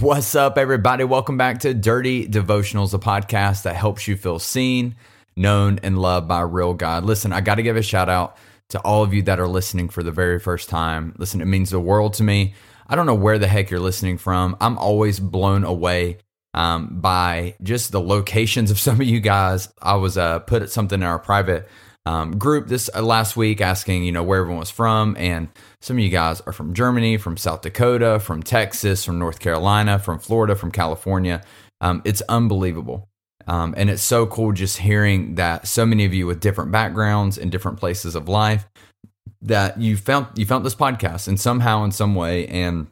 What's up, everybody? Welcome back to Dirty Devotionals, a podcast that helps you feel seen, known, and loved by real God. Listen, I got to give a shout out to all of you that are listening for the very first time. Listen, it means the world to me. I don't know where the heck you're listening from. I'm always blown away um, by just the locations of some of you guys. I was uh, put something in our private um, group this uh, last week asking, you know, where everyone was from. And some of you guys are from Germany, from South Dakota, from Texas, from North Carolina, from Florida, from California. Um, it's unbelievable. Um, and it's so cool just hearing that so many of you with different backgrounds and different places of life that you found you found this podcast and somehow in some way and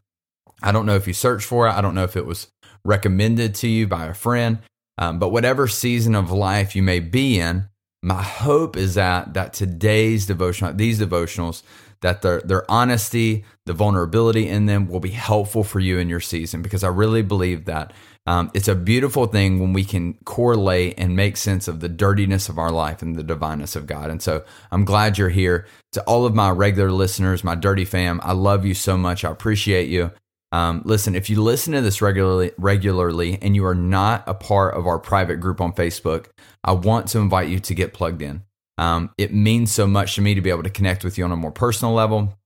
I don't know if you searched for it. I don't know if it was recommended to you by a friend. Um, but whatever season of life you may be in, my hope is that that today's devotional, these devotionals, that their their honesty, the vulnerability in them will be helpful for you in your season because I really believe that um, it's a beautiful thing when we can correlate and make sense of the dirtiness of our life and the divineness of God. And so I'm glad you're here. To all of my regular listeners, my dirty fam, I love you so much. I appreciate you. Um, listen, if you listen to this regularly, regularly, and you are not a part of our private group on Facebook, I want to invite you to get plugged in. Um, it means so much to me to be able to connect with you on a more personal level.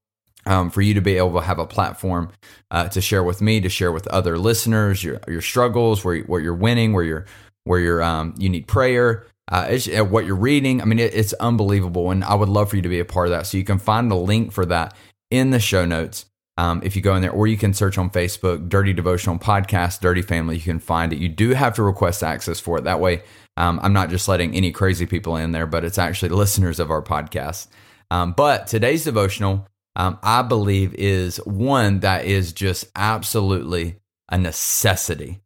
Um, for you to be able to have a platform uh, to share with me, to share with other listeners, your your struggles, where where you're winning, where you're where you're um, you need prayer, uh, uh, what you're reading. I mean, it, it's unbelievable, and I would love for you to be a part of that. So you can find the link for that in the show notes um, if you go in there, or you can search on Facebook, Dirty Devotional Podcast, Dirty Family. You can find it. You do have to request access for it. That way, um, I'm not just letting any crazy people in there, but it's actually listeners of our podcast. Um, but today's devotional, um, I believe, is one that is just absolutely a necessity.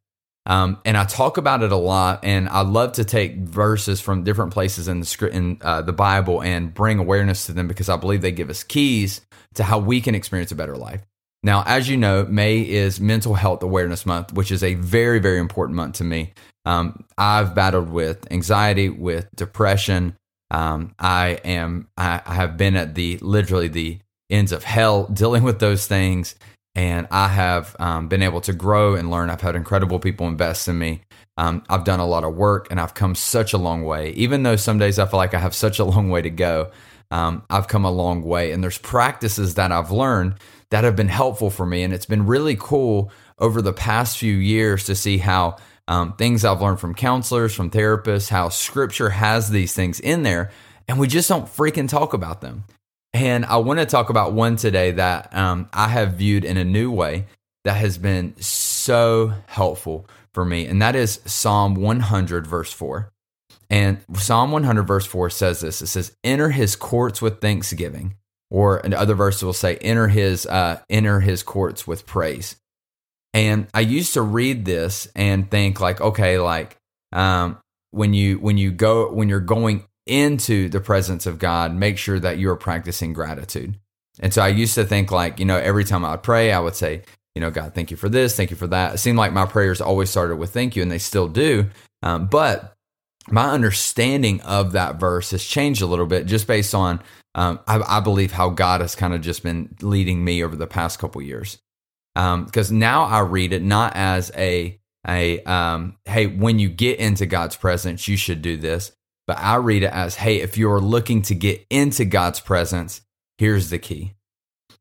Um, and I talk about it a lot, and I love to take verses from different places in the script in uh, the Bible and bring awareness to them because I believe they give us keys to how we can experience a better life. Now, as you know, May is Mental Health Awareness Month, which is a very, very important month to me. Um, I've battled with anxiety, with depression. Um, I am, I, I have been at the literally the ends of hell dealing with those things, and I have um, been able to grow and learn. I've had incredible people invest in me. Um, I've done a lot of work, and I've come such a long way. Even though some days I feel like I have such a long way to go, um, I've come a long way. And there's practices that I've learned that have been helpful for me. And it's been really cool over the past few years to see how um, things I've learned from counselors, from therapists, how scripture has these things in there, and we just don't freaking talk about them. And I want to talk about one today that um, I have viewed in a new way that has been so helpful for me, and that is Psalm 100, verse 4. And Psalm 100, verse 4 says this it says, Enter his courts with thanksgiving. Or another verse will say, Enter his, uh, enter his courts with praise. And I used to read this and think, like, okay, like, um, when you when you go when you're going into the presence of God, make sure that you're practicing gratitude. And so I used to think like, you know, every time I would pray, I would say, you know, God, thank you for this, thank you for that. It seemed like my prayers always started with thank you, and they still do. Um, but my understanding of that verse has changed a little bit just based on um, I, I, believe how God has kind of just been leading me over the past couple years. Because um, now I read it not as a a um, hey, when you get into God's presence, you should do this, but I read it as hey, if you're looking to get into God's presence, here's the key.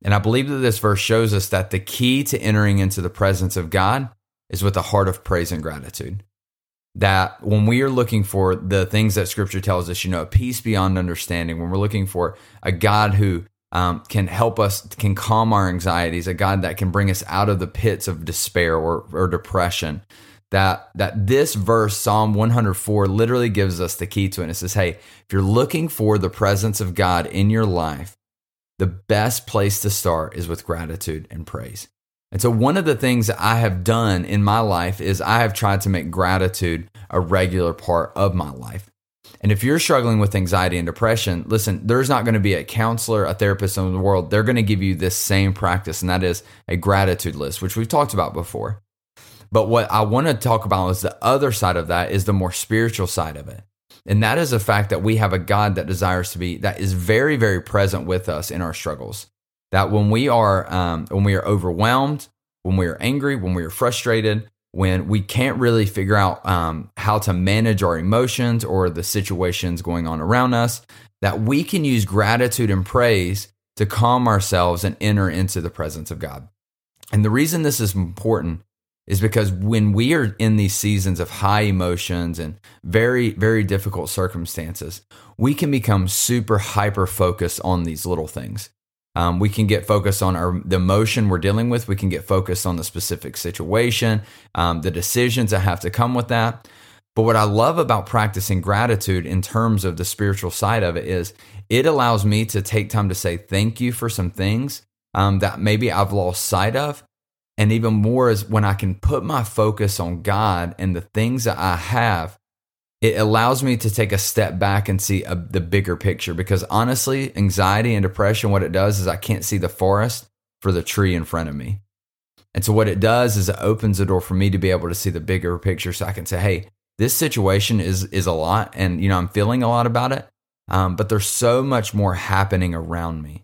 And I believe that this verse shows us that the key to entering into the presence of God is with a heart of praise and gratitude that when we are looking for the things that scripture tells us, you know, a peace beyond understanding, when we're looking for a God who um, can help us, can calm our anxieties, a God that can bring us out of the pits of despair or, or depression, that that this verse, Psalm 104, literally gives us the key to it. And it says, hey, if you're looking for the presence of God in your life, the best place to start is with gratitude and praise. And so, one of the things that I have done in my life is I have tried to make gratitude a regular part of my life. And if you're struggling with anxiety and depression, listen, there's not going to be a counselor, a therapist in the world. They're going to give you this same practice, and that is a gratitude list, which we've talked about before. But what I want to talk about is the other side of that is the more spiritual side of it. And that is the fact that we have a God that desires to be, that is very, very present with us in our struggles. That when we are, um, when we are overwhelmed, when we are angry, when we are frustrated, when we can't really figure out um, how to manage our emotions or the situations going on around us, that we can use gratitude and praise to calm ourselves and enter into the presence of God. And the reason this is important is because when we are in these seasons of high emotions and very, very difficult circumstances, we can become super hyper focused on these little things. Um, we can get focused on our the emotion we're dealing with. We can get focused on the specific situation, um, the decisions that have to come with that. But what I love about practicing gratitude in terms of the spiritual side of it is it allows me to take time to say thank you for some things um, that maybe I've lost sight of and even more is when I can put my focus on God and the things that I have, it allows me to take a step back and see a, the bigger picture. Because honestly, anxiety and depression, what it does is I can't see the forest for the tree in front of me. And so what it does is it opens the door for me to be able to see the bigger picture so I can say, hey, this situation is is a lot and you know I'm feeling a lot about it. Um, but there's so much more happening around me.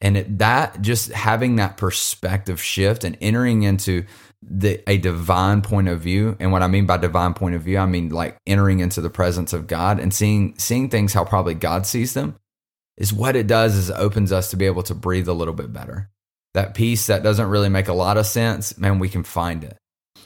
And it, that just having that perspective shift and entering into the a divine point of view, and what I mean by divine point of view, I mean like entering into the presence of God and seeing seeing things how probably God sees them, is what it does is it opens us to be able to breathe a little bit better. That peace that doesn't really make a lot of sense, man, we can find it.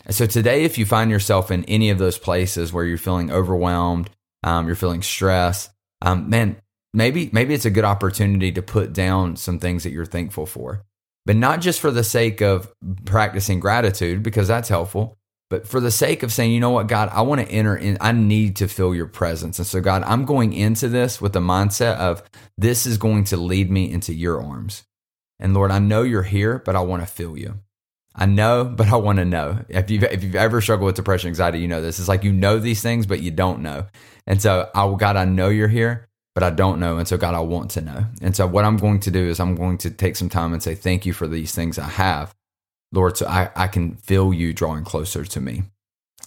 And so today, if you find yourself in any of those places where you're feeling overwhelmed, um, you're feeling stress, um, man, maybe maybe it's a good opportunity to put down some things that you're thankful for but not just for the sake of practicing gratitude because that's helpful but for the sake of saying you know what god i want to enter in i need to feel your presence and so god i'm going into this with the mindset of this is going to lead me into your arms and lord i know you're here but i want to feel you I know, but I want to know. If you've if you've ever struggled with depression, anxiety, you know this. It's like you know these things, but you don't know. And so, oh God, I know you're here, but I don't know. And so, God, I want to know. And so, what I'm going to do is I'm going to take some time and say, Thank you for these things I have, Lord, so I, I can feel you drawing closer to me.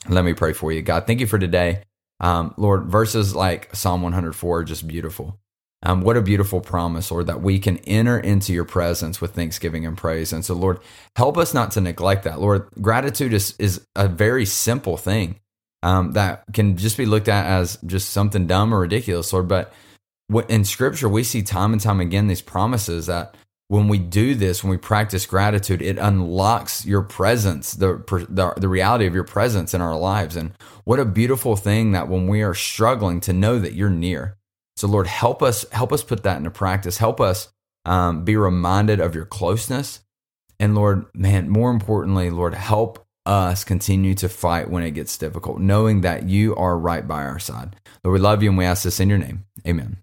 Let me pray for you. God, thank you for today. Um, Lord, verses like Psalm 104 are just beautiful. Um, what a beautiful promise, Lord, that we can enter into your presence with thanksgiving and praise. And so, Lord, help us not to neglect that. Lord, gratitude is, is a very simple thing um, that can just be looked at as just something dumb or ridiculous, Lord. But in scripture, we see time and time again these promises that when we do this, when we practice gratitude, it unlocks your presence, the, the, the reality of your presence in our lives. And what a beautiful thing that when we are struggling to know that you're near. So Lord, help us help us put that into practice. Help us um, be reminded of your closeness. And Lord, man, more importantly, Lord, help us continue to fight when it gets difficult, knowing that you are right by our side. Lord, we love you and we ask this in your name. Amen.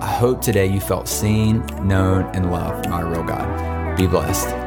I hope today you felt seen, known, and loved by a real God. Be blessed.